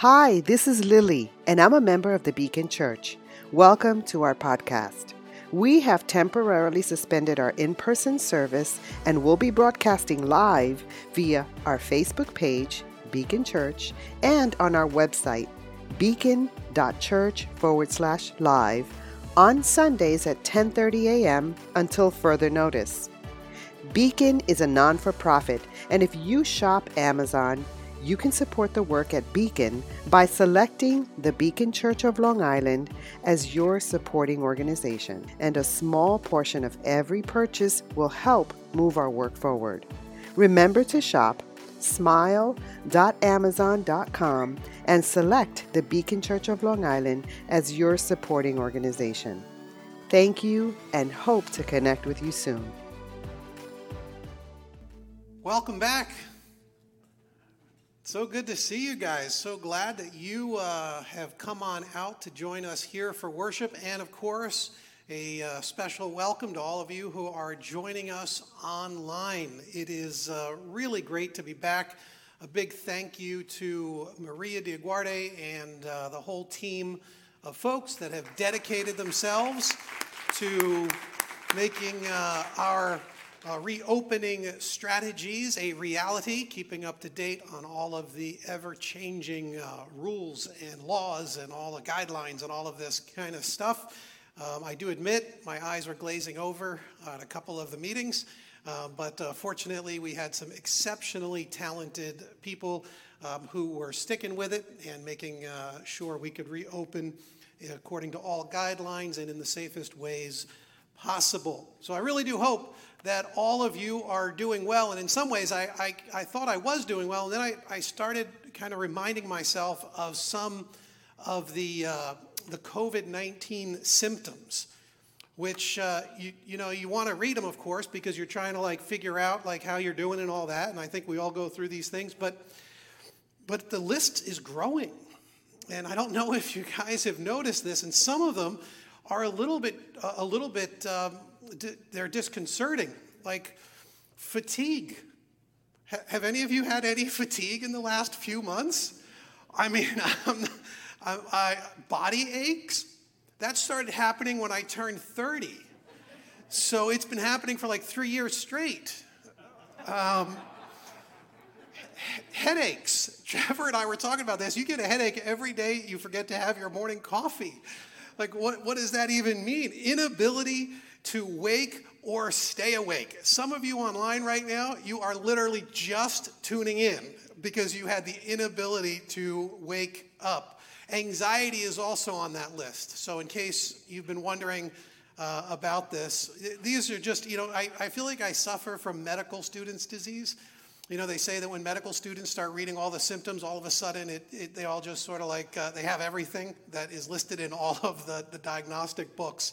Hi, this is Lily, and I'm a member of the Beacon Church. Welcome to our podcast. We have temporarily suspended our in person service and will be broadcasting live via our Facebook page, Beacon Church, and on our website, beacon.church forward slash live on Sundays at 10:30 a.m. until further notice. Beacon is a non-for-profit, and if you shop Amazon, you can support the work at Beacon by selecting the Beacon Church of Long Island as your supporting organization, and a small portion of every purchase will help move our work forward. Remember to shop smile.amazon.com and select the Beacon Church of Long Island as your supporting organization. Thank you and hope to connect with you soon. Welcome back. So good to see you guys. So glad that you uh, have come on out to join us here for worship. And of course, a uh, special welcome to all of you who are joining us online. It is uh, really great to be back. A big thank you to Maria Diaguarde and uh, the whole team of folks that have dedicated themselves to making uh, our uh, reopening strategies a reality, keeping up to date on all of the ever changing uh, rules and laws and all the guidelines and all of this kind of stuff. Um, I do admit my eyes were glazing over at a couple of the meetings, uh, but fortunately, we had some exceptionally talented people um, who were sticking with it and making uh, sure we could reopen according to all guidelines and in the safest ways possible. So I really do hope that all of you are doing well. And in some ways, I, I, I thought I was doing well. And then I, I started kind of reminding myself of some of the, uh, the COVID 19 symptoms. Which uh, you, you know you want to read them, of course, because you're trying to like figure out like how you're doing and all that. And I think we all go through these things, but but the list is growing, and I don't know if you guys have noticed this. And some of them are a little bit a little bit um, they're disconcerting, like fatigue. have any of you had any fatigue in the last few months? I mean, I'm, I, I, body aches. That started happening when I turned 30. So it's been happening for like three years straight. Um, headaches. Trevor and I were talking about this. You get a headache every day you forget to have your morning coffee. Like, what, what does that even mean? Inability to wake or stay awake. Some of you online right now, you are literally just tuning in because you had the inability to wake up. Anxiety is also on that list. So, in case you've been wondering uh, about this, these are just, you know, I, I feel like I suffer from medical students' disease. You know, they say that when medical students start reading all the symptoms, all of a sudden it, it, they all just sort of like, uh, they have everything that is listed in all of the, the diagnostic books.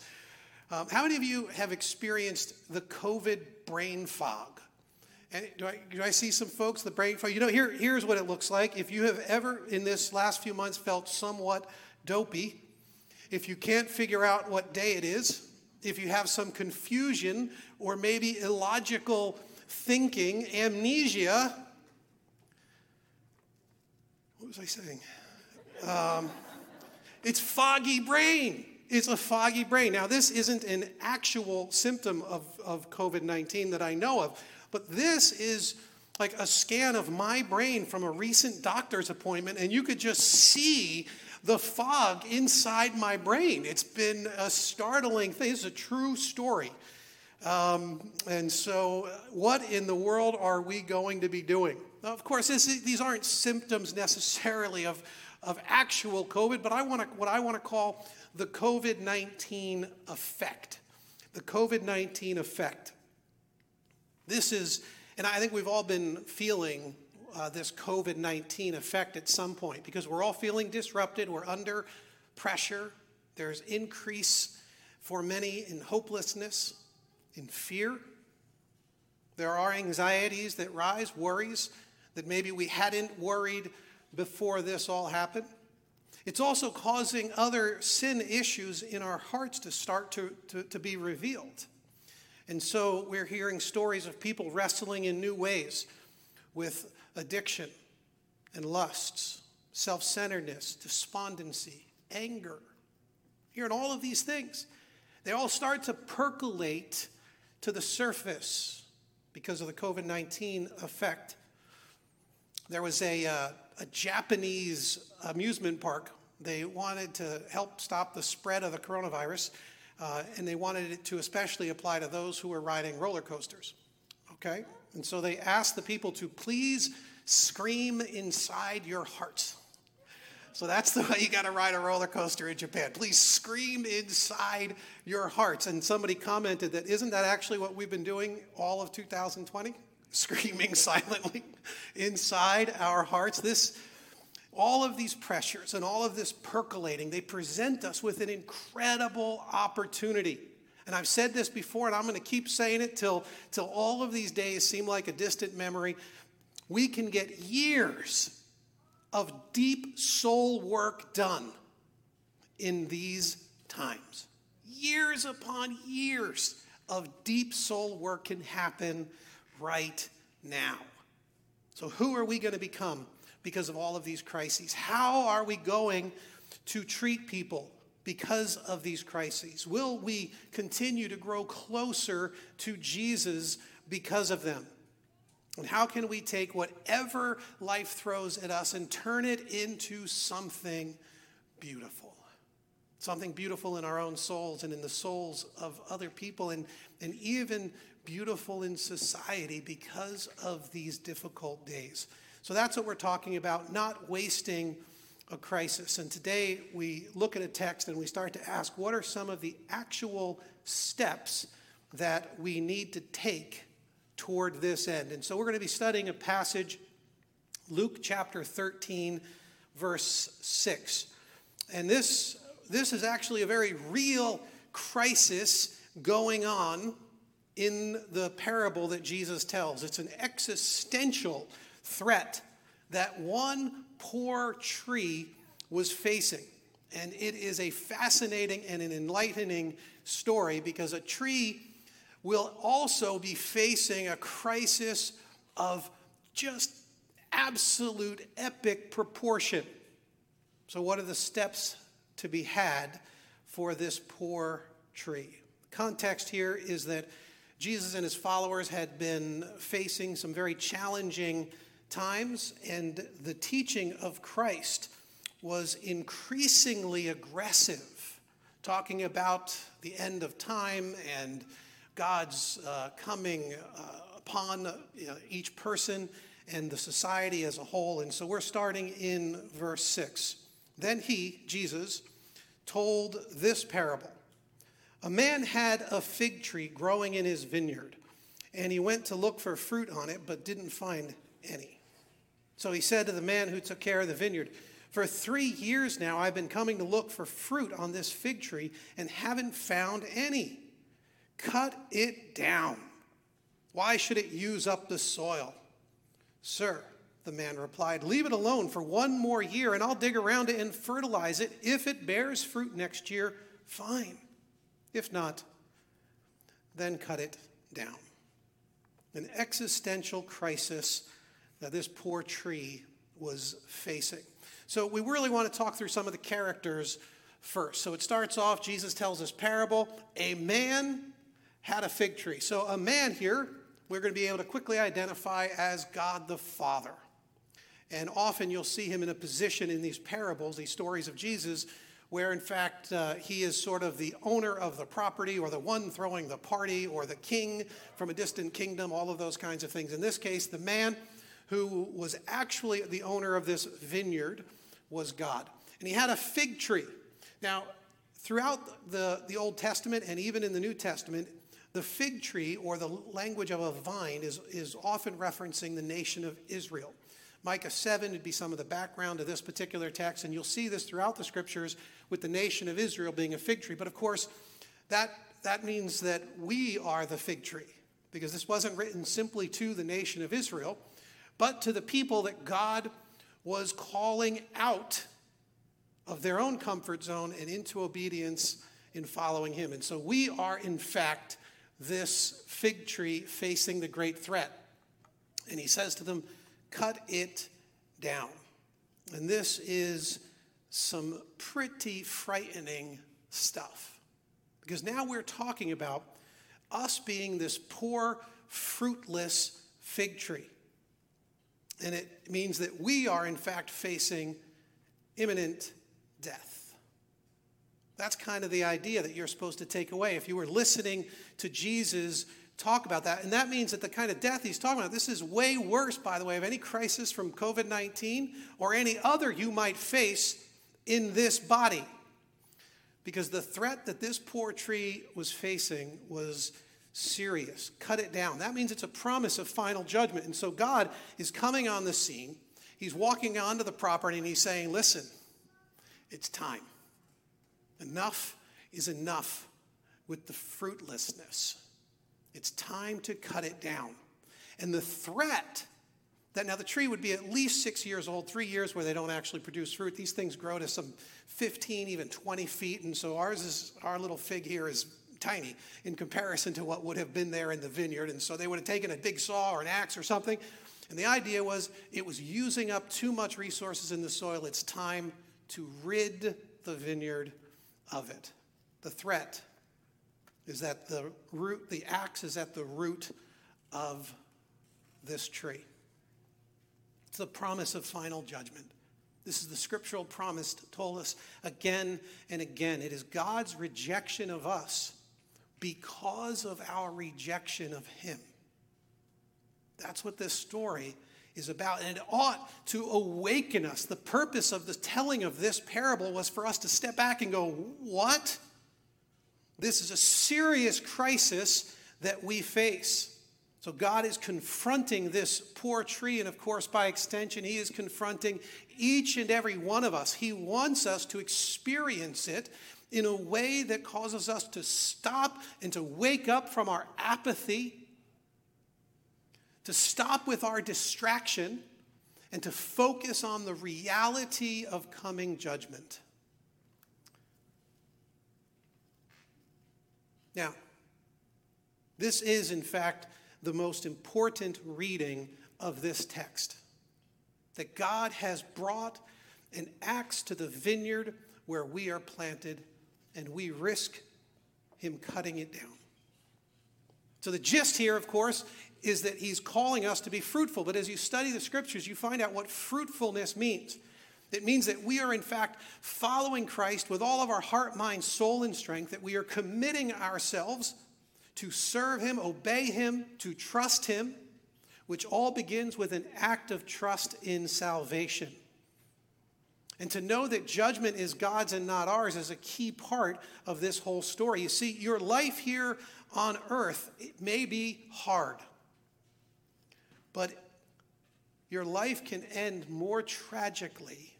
Um, how many of you have experienced the COVID brain fog? And do I, do I see some folks, the brain fog? You know, here, here's what it looks like. If you have ever in this last few months felt somewhat dopey, if you can't figure out what day it is, if you have some confusion or maybe illogical thinking, amnesia, what was I saying? Um, it's foggy brain is a foggy brain. Now, this isn't an actual symptom of, of COVID 19 that I know of, but this is like a scan of my brain from a recent doctor's appointment, and you could just see the fog inside my brain. It's been a startling thing. It's a true story. Um, and so, what in the world are we going to be doing? Now, of course, these aren't symptoms necessarily of, of actual COVID, but I want what I want to call the COVID 19 effect. The COVID 19 effect. This is, and I think we've all been feeling uh, this COVID 19 effect at some point because we're all feeling disrupted, we're under pressure, there's increase for many in hopelessness, in fear. There are anxieties that rise, worries that maybe we hadn't worried before this all happened. It's also causing other sin issues in our hearts to start to, to, to be revealed. And so we're hearing stories of people wrestling in new ways with addiction and lusts, self centeredness, despondency, anger. Hearing all of these things, they all start to percolate to the surface because of the COVID 19 effect. There was a, uh, a Japanese amusement park. They wanted to help stop the spread of the coronavirus, uh, and they wanted it to especially apply to those who were riding roller coasters. Okay? And so they asked the people to please scream inside your hearts. So that's the way you got to ride a roller coaster in Japan. Please scream inside your hearts. And somebody commented that isn't that actually what we've been doing all of 2020? Screaming silently inside our hearts. This all of these pressures and all of this percolating, they present us with an incredible opportunity. And I've said this before, and I'm going to keep saying it till, till all of these days seem like a distant memory. We can get years of deep soul work done in these times. Years upon years of deep soul work can happen right now. So, who are we going to become because of all of these crises? How are we going to treat people because of these crises? Will we continue to grow closer to Jesus because of them? And how can we take whatever life throws at us and turn it into something beautiful? Something beautiful in our own souls and in the souls of other people, and, and even beautiful in society because of these difficult days. So that's what we're talking about, not wasting a crisis. And today we look at a text and we start to ask what are some of the actual steps that we need to take toward this end. And so we're going to be studying a passage, Luke chapter 13, verse 6. And this, this is actually a very real crisis going on in the parable that Jesus tells. It's an existential threat that one poor tree was facing. And it is a fascinating and an enlightening story because a tree will also be facing a crisis of just absolute epic proportion. So, what are the steps to be had for this poor tree? Context here is that Jesus and his followers had been facing some very challenging times, and the teaching of Christ was increasingly aggressive, talking about the end of time and God's uh, coming uh, upon uh, each person and the society as a whole. And so we're starting in verse 6. Then he, Jesus, told this parable A man had a fig tree growing in his vineyard, and he went to look for fruit on it, but didn't find any. So he said to the man who took care of the vineyard, For three years now I've been coming to look for fruit on this fig tree and haven't found any. Cut it down. Why should it use up the soil? Sir, the man replied, Leave it alone for one more year, and I'll dig around it and fertilize it. If it bears fruit next year, fine. If not, then cut it down. An existential crisis that this poor tree was facing. So, we really want to talk through some of the characters first. So, it starts off, Jesus tells this parable a man had a fig tree. So, a man here, we're going to be able to quickly identify as God the Father. And often you'll see him in a position in these parables, these stories of Jesus, where in fact uh, he is sort of the owner of the property or the one throwing the party or the king from a distant kingdom, all of those kinds of things. In this case, the man who was actually the owner of this vineyard was God. And he had a fig tree. Now, throughout the, the Old Testament and even in the New Testament, the fig tree, or the language of a vine, is, is often referencing the nation of Israel. Micah 7 would be some of the background of this particular text, and you'll see this throughout the scriptures with the nation of Israel being a fig tree. But of course, that, that means that we are the fig tree, because this wasn't written simply to the nation of Israel, but to the people that God was calling out of their own comfort zone and into obedience in following Him. And so we are, in fact, this fig tree facing the great threat. And he says to them, Cut it down. And this is some pretty frightening stuff. Because now we're talking about us being this poor, fruitless fig tree. And it means that we are, in fact, facing imminent death. That's kind of the idea that you're supposed to take away. If you were listening to Jesus talk about that, and that means that the kind of death he's talking about, this is way worse, by the way, of any crisis from COVID 19 or any other you might face in this body. Because the threat that this poor tree was facing was serious. Cut it down. That means it's a promise of final judgment. And so God is coming on the scene. He's walking onto the property and he's saying, Listen, it's time. Enough is enough with the fruitlessness. It's time to cut it down. And the threat that now the tree would be at least six years old, three years where they don't actually produce fruit. These things grow to some 15, even 20 feet. And so ours is, our little fig here is tiny in comparison to what would have been there in the vineyard. And so they would have taken a big saw or an axe or something. And the idea was it was using up too much resources in the soil. It's time to rid the vineyard of it. The threat is that the root, the axe is at the root of this tree. It's the promise of final judgment. This is the scriptural promise told us again and again. It is God's rejection of us because of our rejection of Him. That's what this story is about. And it ought to awaken us. The purpose of the telling of this parable was for us to step back and go, What? This is a serious crisis that we face. So God is confronting this poor tree, and of course, by extension, He is confronting each and every one of us. He wants us to experience it in a way that causes us to stop and to wake up from our apathy, to stop with our distraction, and to focus on the reality of coming judgment. Now, this is, in fact, the most important reading of this text. That God has brought an axe to the vineyard where we are planted and we risk him cutting it down. So, the gist here, of course, is that he's calling us to be fruitful. But as you study the scriptures, you find out what fruitfulness means. It means that we are, in fact, following Christ with all of our heart, mind, soul, and strength, that we are committing ourselves to serve him, obey him, to trust him, which all begins with an act of trust in salvation. And to know that judgment is God's and not ours is a key part of this whole story. You see, your life here on earth it may be hard, but your life can end more tragically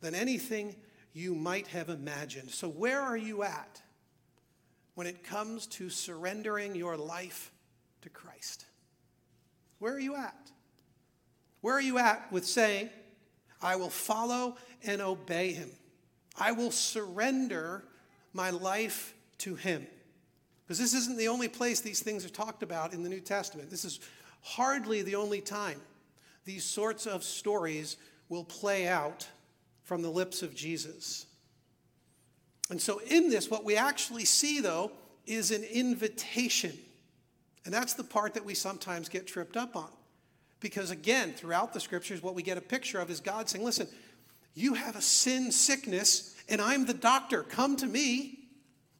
than anything you might have imagined. So, where are you at when it comes to surrendering your life to Christ? Where are you at? Where are you at with saying, I will follow and obey him. I will surrender my life to him. Because this isn't the only place these things are talked about in the New Testament. This is hardly the only time these sorts of stories will play out from the lips of Jesus. And so, in this, what we actually see, though, is an invitation. And that's the part that we sometimes get tripped up on. Because again, throughout the scriptures, what we get a picture of is God saying, Listen, you have a sin sickness, and I'm the doctor. Come to me,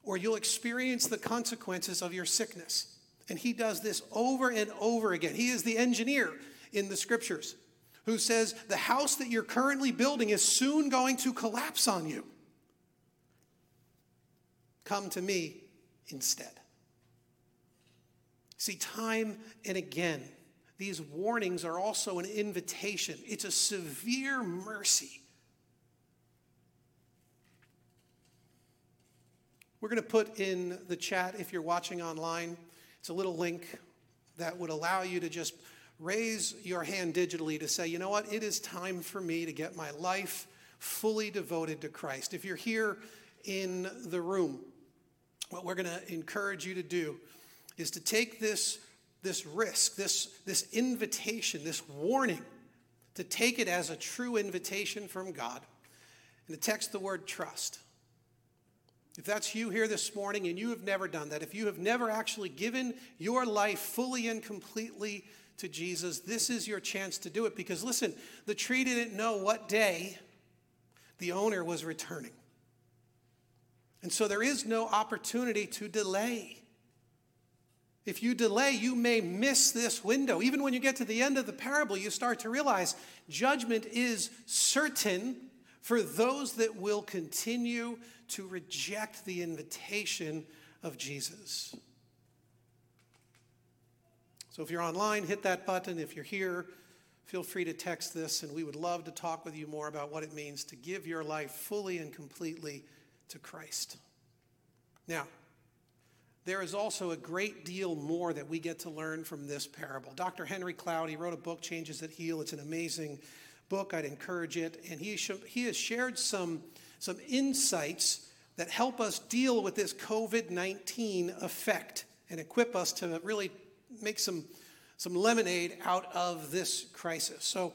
or you'll experience the consequences of your sickness. And he does this over and over again. He is the engineer in the scriptures who says, The house that you're currently building is soon going to collapse on you. Come to me instead. See, time and again, these warnings are also an invitation, it's a severe mercy. We're going to put in the chat, if you're watching online, it's a little link that would allow you to just raise your hand digitally to say, you know what, it is time for me to get my life fully devoted to Christ. If you're here in the room, what we're going to encourage you to do is to take this this risk, this, this invitation, this warning to take it as a true invitation from God and to text the word trust. If that's you here this morning and you have never done that, if you have never actually given your life fully and completely to Jesus, this is your chance to do it. Because listen, the tree didn't know what day the owner was returning. And so there is no opportunity to delay. If you delay, you may miss this window. Even when you get to the end of the parable, you start to realize judgment is certain for those that will continue to reject the invitation of Jesus. So if you're online, hit that button. If you're here, feel free to text this, and we would love to talk with you more about what it means to give your life fully and completely to Christ. Now, there is also a great deal more that we get to learn from this parable. Dr. Henry Cloud, he wrote a book, Changes That Heal. It's an amazing book. I'd encourage it. And he, he has shared some, some insights that help us deal with this COVID 19 effect and equip us to really make some, some lemonade out of this crisis. So,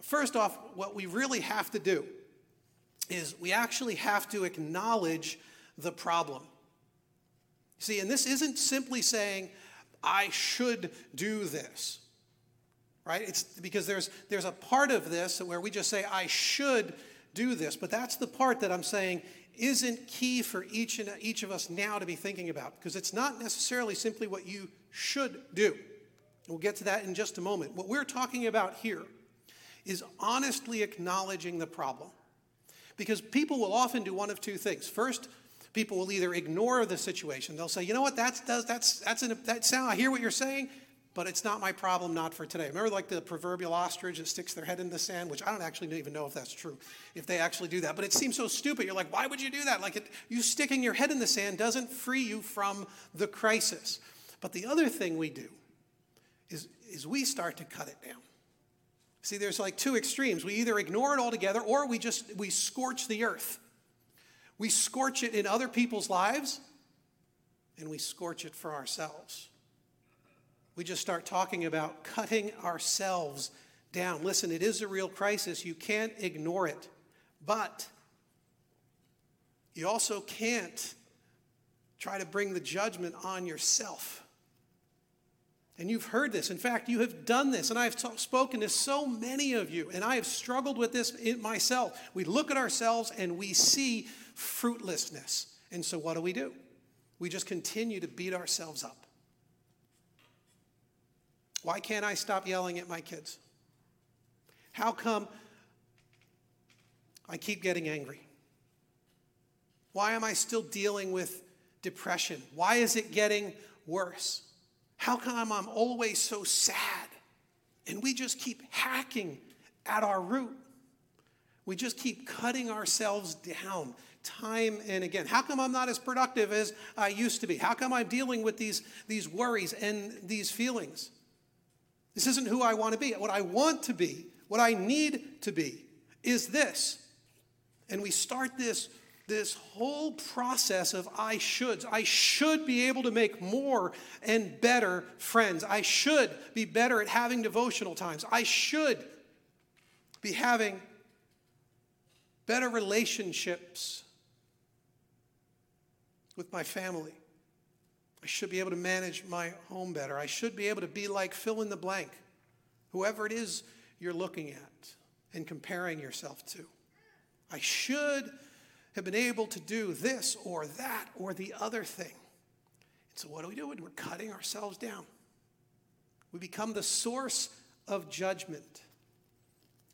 first off, what we really have to do is we actually have to acknowledge the problem. See, and this isn't simply saying, I should do this. Right? It's because there's there's a part of this where we just say, I should do this. But that's the part that I'm saying isn't key for each and each of us now to be thinking about. Because it's not necessarily simply what you should do. We'll get to that in just a moment. What we're talking about here is honestly acknowledging the problem. Because people will often do one of two things. First, people will either ignore the situation. They'll say, you know what, that's, does, that's, that's an, that sound, I hear what you're saying, but it's not my problem, not for today. Remember like the proverbial ostrich that sticks their head in the sand, which I don't actually even know if that's true, if they actually do that. But it seems so stupid. You're like, why would you do that? Like it, you sticking your head in the sand doesn't free you from the crisis. But the other thing we do is, is we start to cut it down. See, there's like two extremes. We either ignore it altogether or we just we scorch the earth. We scorch it in other people's lives, and we scorch it for ourselves. We just start talking about cutting ourselves down. Listen, it is a real crisis. You can't ignore it. But you also can't try to bring the judgment on yourself. And you've heard this. In fact, you have done this. And I've t- spoken to so many of you, and I have struggled with this myself. We look at ourselves and we see fruitlessness. And so what do we do? We just continue to beat ourselves up. Why can't I stop yelling at my kids? How come I keep getting angry? Why am I still dealing with depression? Why is it getting worse? How come I'm always so sad? And we just keep hacking at our root. We just keep cutting ourselves down time and again. How come I'm not as productive as I used to be? How come I'm dealing with these, these worries and these feelings? This isn't who I want to be. What I want to be, what I need to be, is this. And we start this, this whole process of I shoulds. I should be able to make more and better friends. I should be better at having devotional times. I should be having better relationships with my family. I should be able to manage my home better. I should be able to be like fill in the blank, whoever it is you're looking at and comparing yourself to. I should have been able to do this or that or the other thing. And so, what do we do? We're cutting ourselves down. We become the source of judgment.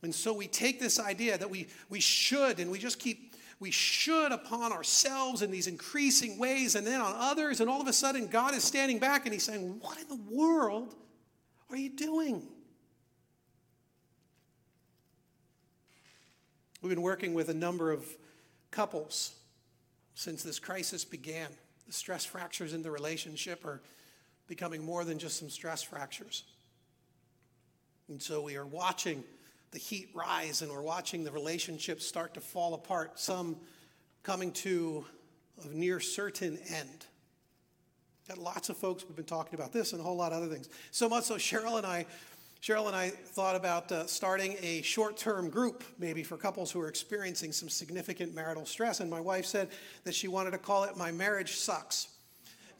And so we take this idea that we, we should, and we just keep we should upon ourselves in these increasing ways and then on others. And all of a sudden, God is standing back and He's saying, What in the world are you doing? We've been working with a number of couples since this crisis began. The stress fractures in the relationship are becoming more than just some stress fractures. And so we are watching the heat rise and we're watching the relationships start to fall apart, some coming to a near certain end. Got lots of folks we've been talking about this and a whole lot of other things. So much so, Cheryl and I Cheryl and I thought about uh, starting a short term group, maybe for couples who are experiencing some significant marital stress. And my wife said that she wanted to call it My Marriage Sucks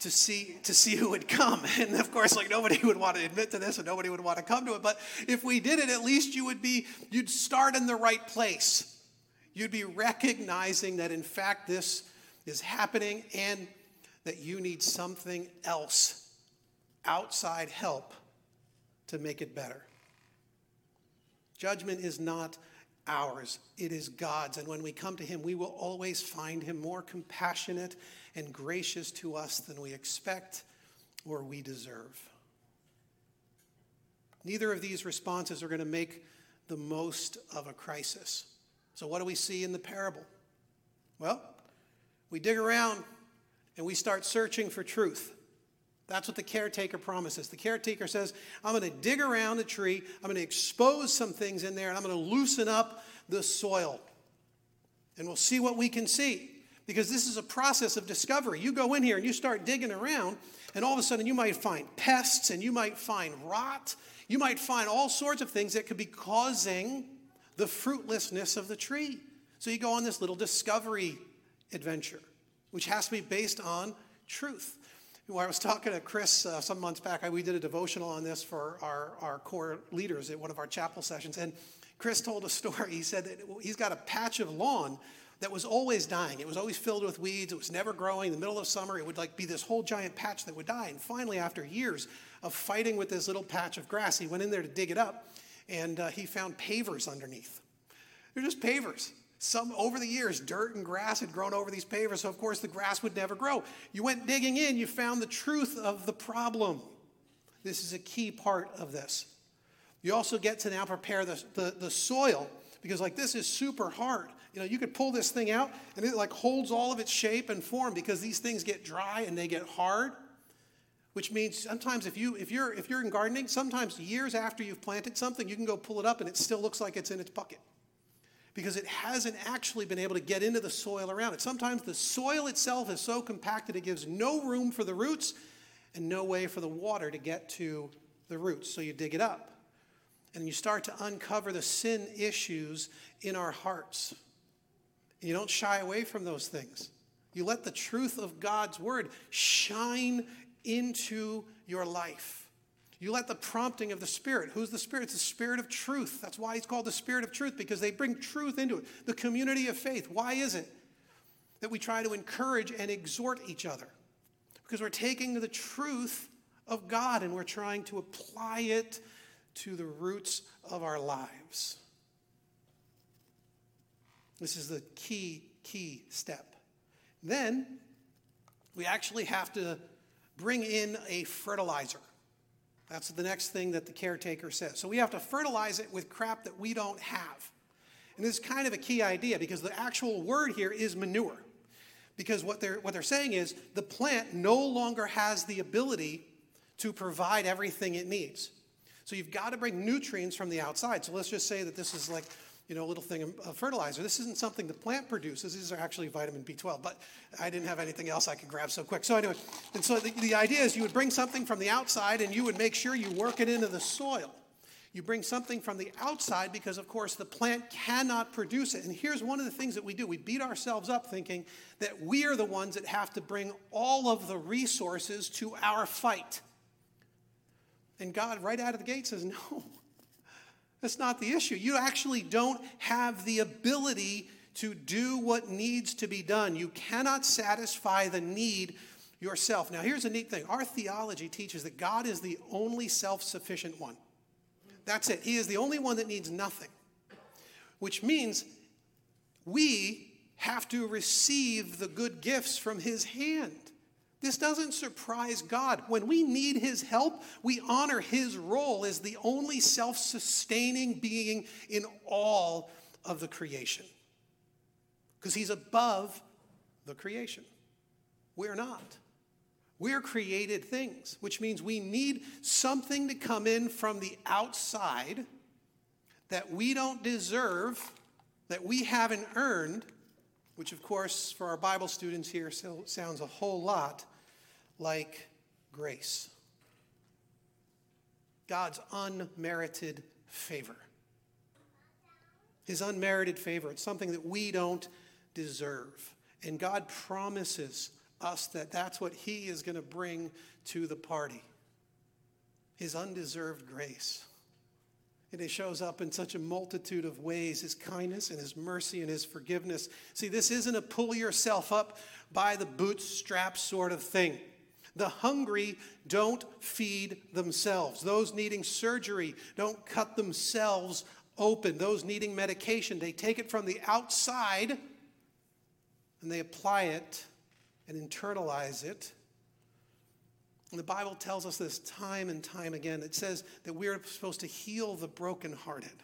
to see to see who would come. And of course like nobody would want to admit to this and nobody would want to come to it but if we did it at least you would be you'd start in the right place. You'd be recognizing that in fact this is happening and that you need something else outside help to make it better. Judgment is not ours. It is god's. And when we come to him we will always find him more compassionate and gracious to us than we expect or we deserve. Neither of these responses are going to make the most of a crisis. So, what do we see in the parable? Well, we dig around and we start searching for truth. That's what the caretaker promises. The caretaker says, I'm going to dig around the tree, I'm going to expose some things in there, and I'm going to loosen up the soil. And we'll see what we can see because this is a process of discovery. You go in here and you start digging around, and all of a sudden you might find pests and you might find rot. You might find all sorts of things that could be causing the fruitlessness of the tree. So you go on this little discovery adventure, which has to be based on truth. When I was talking to Chris uh, some months back, I, we did a devotional on this for our, our core leaders at one of our chapel sessions. And Chris told a story. He said that he's got a patch of lawn that was always dying. It was always filled with weeds. It was never growing. In the middle of summer, it would like be this whole giant patch that would die. And finally, after years of fighting with this little patch of grass, he went in there to dig it up, and uh, he found pavers underneath. They're just pavers. Some over the years, dirt and grass had grown over these pavers, so of course the grass would never grow. You went digging in, you found the truth of the problem. This is a key part of this. You also get to now prepare the, the, the soil because like this is super hard. You know, you could pull this thing out and it like holds all of its shape and form because these things get dry and they get hard. Which means sometimes if you if you're if you're in gardening, sometimes years after you've planted something, you can go pull it up and it still looks like it's in its bucket. Because it hasn't actually been able to get into the soil around it. Sometimes the soil itself is so compacted it gives no room for the roots and no way for the water to get to the roots. So you dig it up and you start to uncover the sin issues in our hearts. You don't shy away from those things. You let the truth of God's word shine into your life. You let the prompting of the Spirit, who's the Spirit? It's the Spirit of truth. That's why he's called the Spirit of truth, because they bring truth into it. The community of faith. Why is it that we try to encourage and exhort each other? Because we're taking the truth of God and we're trying to apply it to the roots of our lives. This is the key, key step. Then we actually have to bring in a fertilizer. That's the next thing that the caretaker says. So we have to fertilize it with crap that we don't have. And this is kind of a key idea because the actual word here is manure. Because what they're, what they're saying is the plant no longer has the ability to provide everything it needs. So you've got to bring nutrients from the outside. So let's just say that this is like you know, a little thing of fertilizer. This isn't something the plant produces. These are actually vitamin B12, but I didn't have anything else I could grab so quick. So anyway, and so the, the idea is you would bring something from the outside and you would make sure you work it into the soil. You bring something from the outside because, of course, the plant cannot produce it. And here's one of the things that we do we beat ourselves up thinking that we are the ones that have to bring all of the resources to our fight. And God, right out of the gate, says, No, that's not the issue. You actually don't have the ability to do what needs to be done. You cannot satisfy the need yourself. Now, here's a neat thing our theology teaches that God is the only self sufficient one. That's it. He is the only one that needs nothing, which means we have to receive the good gifts from His hand. This doesn't surprise God. When we need His help, we honor His role as the only self sustaining being in all of the creation. Because He's above the creation. We're not. We're created things, which means we need something to come in from the outside that we don't deserve, that we haven't earned, which, of course, for our Bible students here sounds a whole lot like grace. God's unmerited favor. His unmerited favor. It's something that we don't deserve. And God promises us that that's what He is going to bring to the party His undeserved grace. And it shows up in such a multitude of ways His kindness and His mercy and His forgiveness. See, this isn't a pull yourself up by the bootstrap sort of thing. The hungry don't feed themselves. Those needing surgery don't cut themselves open. Those needing medication, they take it from the outside and they apply it and internalize it. And the Bible tells us this time and time again. It says that we're supposed to heal the brokenhearted.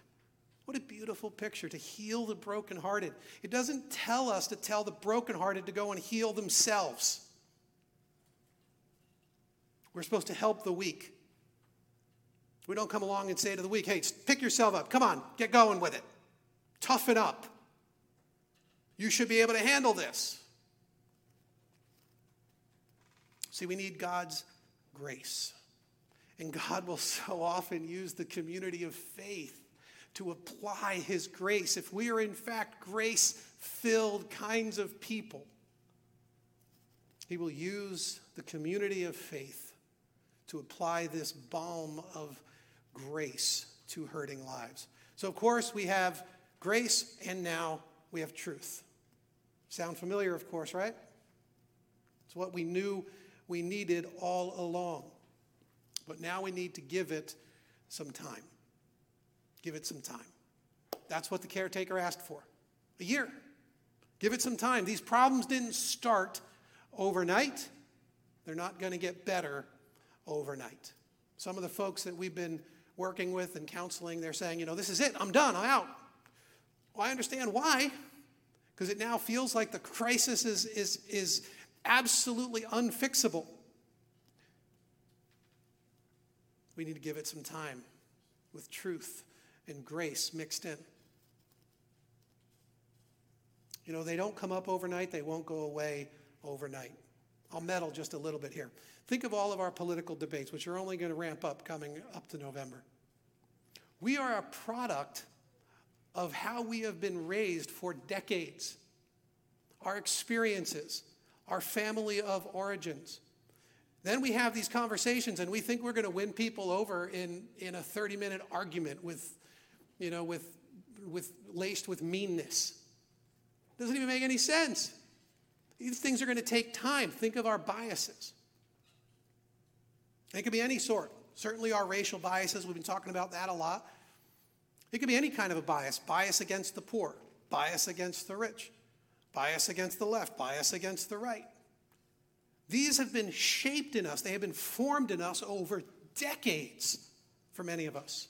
What a beautiful picture to heal the brokenhearted. It doesn't tell us to tell the brokenhearted to go and heal themselves. We're supposed to help the weak. We don't come along and say to the weak, hey, pick yourself up. Come on, get going with it. Toughen up. You should be able to handle this. See, we need God's grace. And God will so often use the community of faith to apply His grace. If we are, in fact, grace filled kinds of people, He will use the community of faith to apply this balm of grace to hurting lives. So, of course, we have grace and now we have truth. Sound familiar, of course, right? It's what we knew we needed all along. But now we need to give it some time. Give it some time. That's what the caretaker asked for a year. Give it some time. These problems didn't start overnight, they're not going to get better overnight. Some of the folks that we've been working with and counseling, they're saying, you know, this is it, I'm done, I'm out. Well, I understand why, because it now feels like the crisis is, is, is absolutely unfixable. We need to give it some time with truth and grace mixed in. You know, they don't come up overnight, they won't go away overnight. I'll meddle just a little bit here. Think of all of our political debates, which are only going to ramp up coming up to November. We are a product of how we have been raised for decades, our experiences, our family of origins. Then we have these conversations and we think we're going to win people over in, in a 30 minute argument with, you know, with, with laced with meanness. Doesn't even make any sense. These things are going to take time. Think of our biases. It could be any sort. Certainly, our racial biases, we've been talking about that a lot. It could be any kind of a bias bias against the poor, bias against the rich, bias against the left, bias against the right. These have been shaped in us, they have been formed in us over decades for many of us.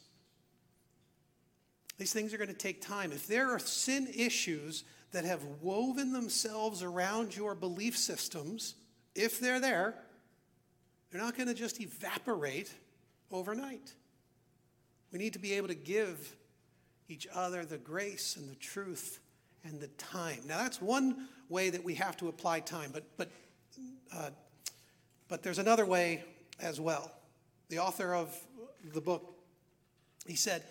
These things are going to take time. If there are sin issues that have woven themselves around your belief systems, if they're there, they're not going to just evaporate overnight. We need to be able to give each other the grace and the truth and the time. Now, that's one way that we have to apply time, but, but, uh, but there's another way as well. The author of the book, he said,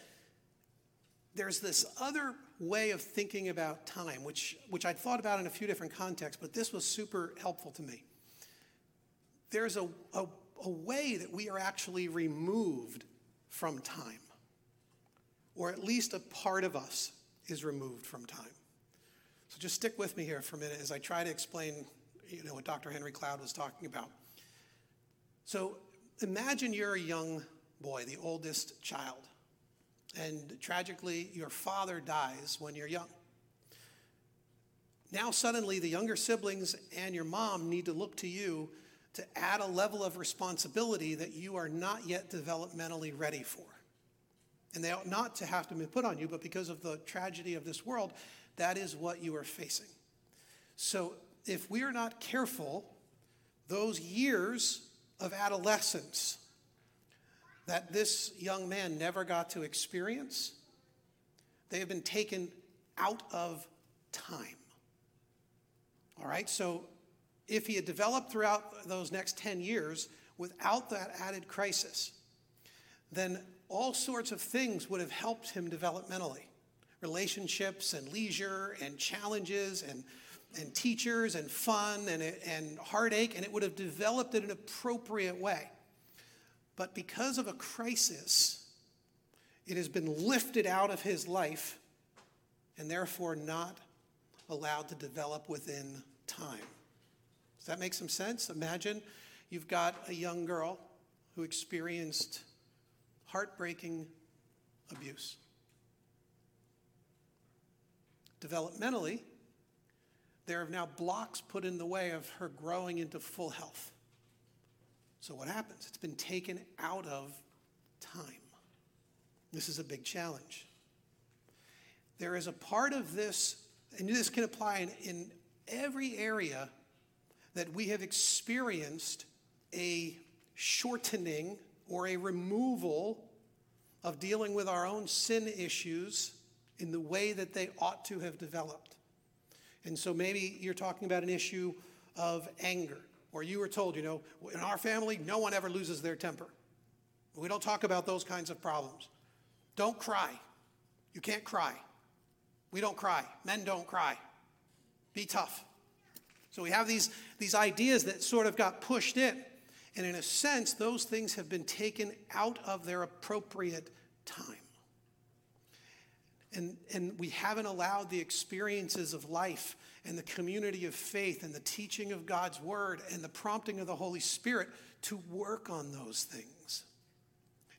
there's this other way of thinking about time, which, which I'd thought about in a few different contexts, but this was super helpful to me. There's a, a, a way that we are actually removed from time, or at least a part of us is removed from time. So just stick with me here for a minute as I try to explain you know, what Dr. Henry Cloud was talking about. So imagine you're a young boy, the oldest child and tragically, your father dies when you're young. Now, suddenly, the younger siblings and your mom need to look to you to add a level of responsibility that you are not yet developmentally ready for. And they ought not to have to be put on you, but because of the tragedy of this world, that is what you are facing. So, if we are not careful, those years of adolescence that this young man never got to experience, they have been taken out of time. All right, so if he had developed throughout those next 10 years without that added crisis, then all sorts of things would have helped him developmentally relationships and leisure and challenges and, and teachers and fun and, and heartache, and it would have developed in an appropriate way. But because of a crisis, it has been lifted out of his life and therefore not allowed to develop within time. Does that make some sense? Imagine you've got a young girl who experienced heartbreaking abuse. Developmentally, there are now blocks put in the way of her growing into full health. So, what happens? It's been taken out of time. This is a big challenge. There is a part of this, and this can apply in, in every area that we have experienced a shortening or a removal of dealing with our own sin issues in the way that they ought to have developed. And so maybe you're talking about an issue of anger, or you were told, you know, in our family, no one ever loses their temper. We don't talk about those kinds of problems. Don't cry. You can't cry. We don't cry. Men don't cry. Be tough. So we have these, these ideas that sort of got pushed in. And in a sense, those things have been taken out of their appropriate time. And, and we haven't allowed the experiences of life and the community of faith and the teaching of God's word and the prompting of the Holy Spirit to work on those things.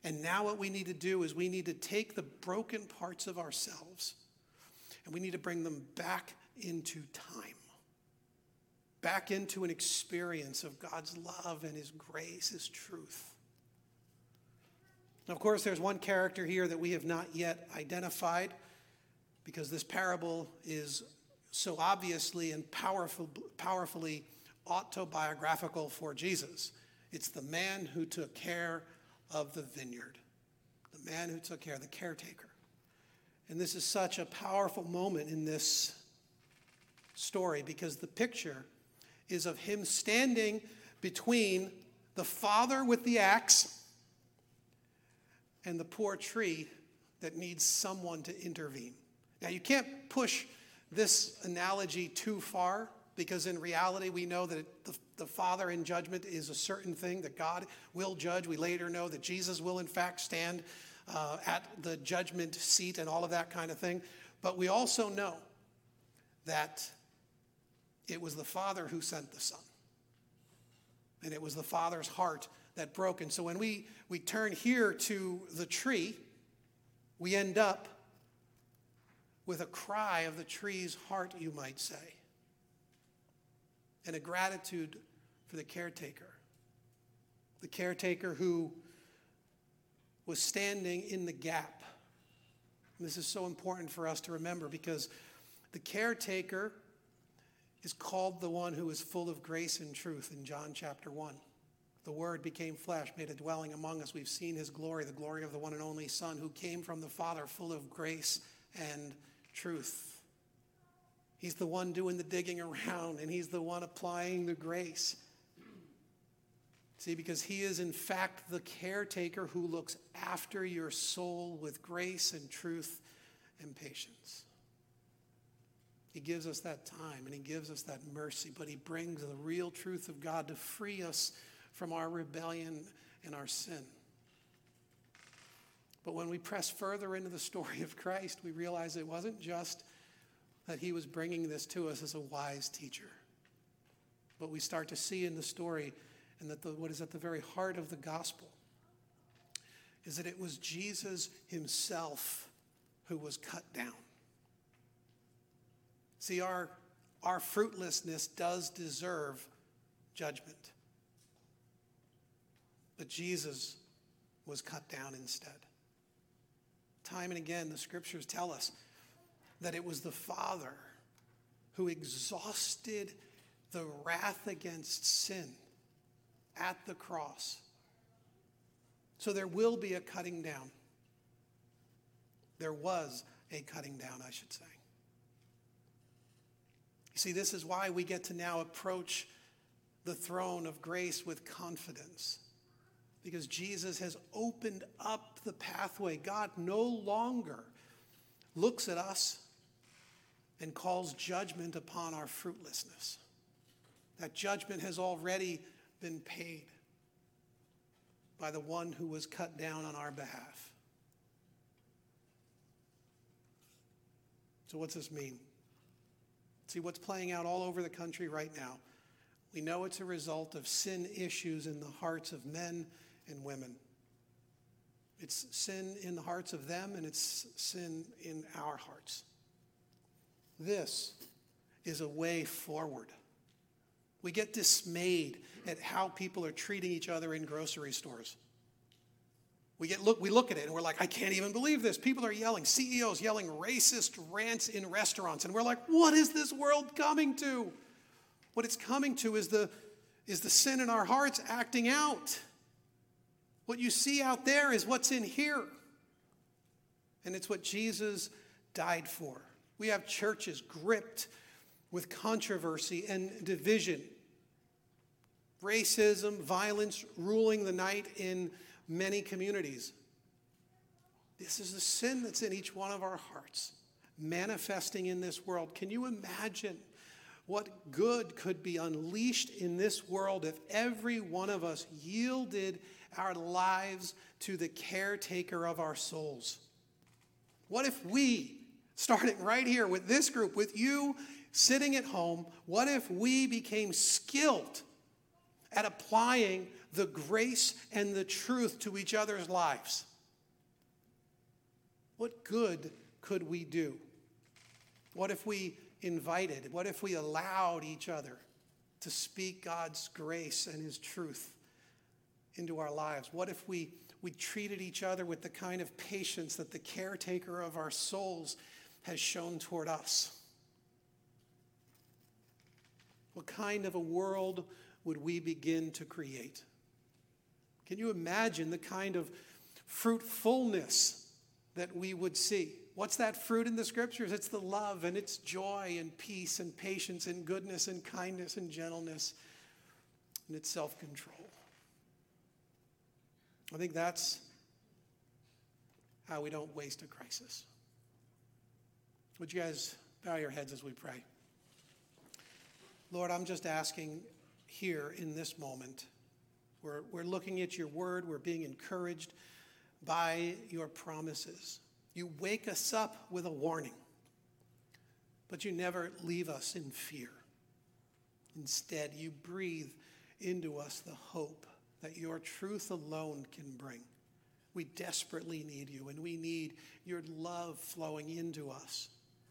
And now, what we need to do is we need to take the broken parts of ourselves and we need to bring them back into time, back into an experience of God's love and His grace, His truth. Now, of course, there's one character here that we have not yet identified because this parable is so obviously and powerful, powerfully autobiographical for Jesus. It's the man who took care of the vineyard, the man who took care, the caretaker. And this is such a powerful moment in this story because the picture is of him standing between the father with the axe and the poor tree that needs someone to intervene. Now, you can't push this analogy too far because in reality, we know that the, the Father in judgment is a certain thing, that God will judge. We later know that Jesus will, in fact, stand uh, at the judgment seat and all of that kind of thing. But we also know that it was the Father who sent the Son. And it was the Father's heart that broke. And so when we, we turn here to the tree, we end up with a cry of the tree's heart, you might say, and a gratitude for the caretaker. The caretaker who was standing in the gap. This is so important for us to remember because the caretaker is called the one who is full of grace and truth in John chapter 1. The Word became flesh, made a dwelling among us. We've seen his glory, the glory of the one and only Son who came from the Father, full of grace and truth. He's the one doing the digging around, and He's the one applying the grace. See, because He is in fact the caretaker who looks after your soul with grace and truth and patience. He gives us that time and He gives us that mercy, but He brings the real truth of God to free us from our rebellion and our sin. But when we press further into the story of Christ, we realize it wasn't just that he was bringing this to us as a wise teacher. But we start to see in the story, and that the, what is at the very heart of the gospel, is that it was Jesus himself who was cut down. See, our, our fruitlessness does deserve judgment. But Jesus was cut down instead. Time and again, the scriptures tell us that it was the Father who exhausted the wrath against sin at the cross. So there will be a cutting down. There was a cutting down, I should say. You see, this is why we get to now approach the throne of grace with confidence. Because Jesus has opened up the pathway. God no longer looks at us and calls judgment upon our fruitlessness. That judgment has already been paid by the one who was cut down on our behalf. So, what's this mean? See what's playing out all over the country right now. We know it's a result of sin issues in the hearts of men and women. It's sin in the hearts of them, and it's sin in our hearts. This is a way forward. We get dismayed at how people are treating each other in grocery stores. We, get, look, we look at it and we're like, I can't even believe this. People are yelling, CEOs yelling racist rants in restaurants. And we're like, what is this world coming to? What it's coming to is the, is the sin in our hearts acting out. What you see out there is what's in here. And it's what Jesus died for. We have churches gripped with controversy and division, racism, violence ruling the night in many communities. This is the sin that's in each one of our hearts, manifesting in this world. Can you imagine what good could be unleashed in this world if every one of us yielded our lives to the caretaker of our souls? What if we, starting right here with this group, with you sitting at home, what if we became skilled at applying the grace and the truth to each other's lives? What good could we do? What if we invited? What if we allowed each other to speak God's grace and His truth into our lives? What if we, we treated each other with the kind of patience that the caretaker of our souls has shown toward us? What kind of a world would we begin to create? Can you imagine the kind of fruitfulness that we would see? What's that fruit in the scriptures? It's the love and it's joy and peace and patience and goodness and kindness and gentleness and it's self control. I think that's how we don't waste a crisis. Would you guys bow your heads as we pray? Lord, I'm just asking here in this moment. We're, we're looking at your word, we're being encouraged by your promises. You wake us up with a warning, but you never leave us in fear. Instead, you breathe into us the hope that your truth alone can bring. We desperately need you, and we need your love flowing into us.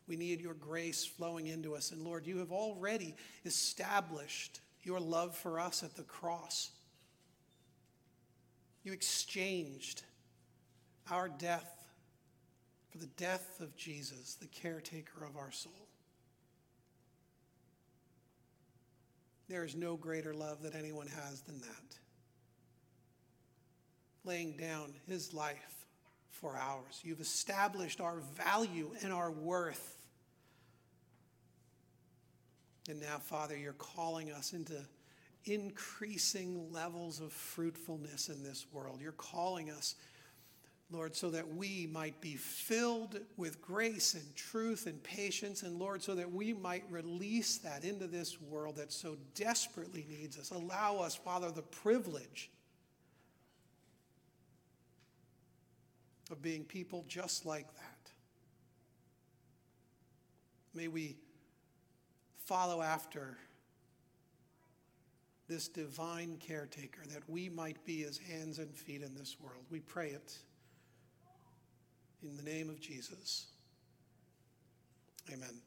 We need your grace flowing into us. And Lord, you have already established your love for us at the cross. You exchanged our death for the death of Jesus, the caretaker of our soul. There is no greater love that anyone has than that. Laying down his life for ours. You've established our value and our worth. And now, Father, you're calling us into increasing levels of fruitfulness in this world. You're calling us Lord, so that we might be filled with grace and truth and patience, and Lord, so that we might release that into this world that so desperately needs us. Allow us, Father, the privilege of being people just like that. May we follow after this divine caretaker that we might be his hands and feet in this world. We pray it in the name of Jesus. Amen.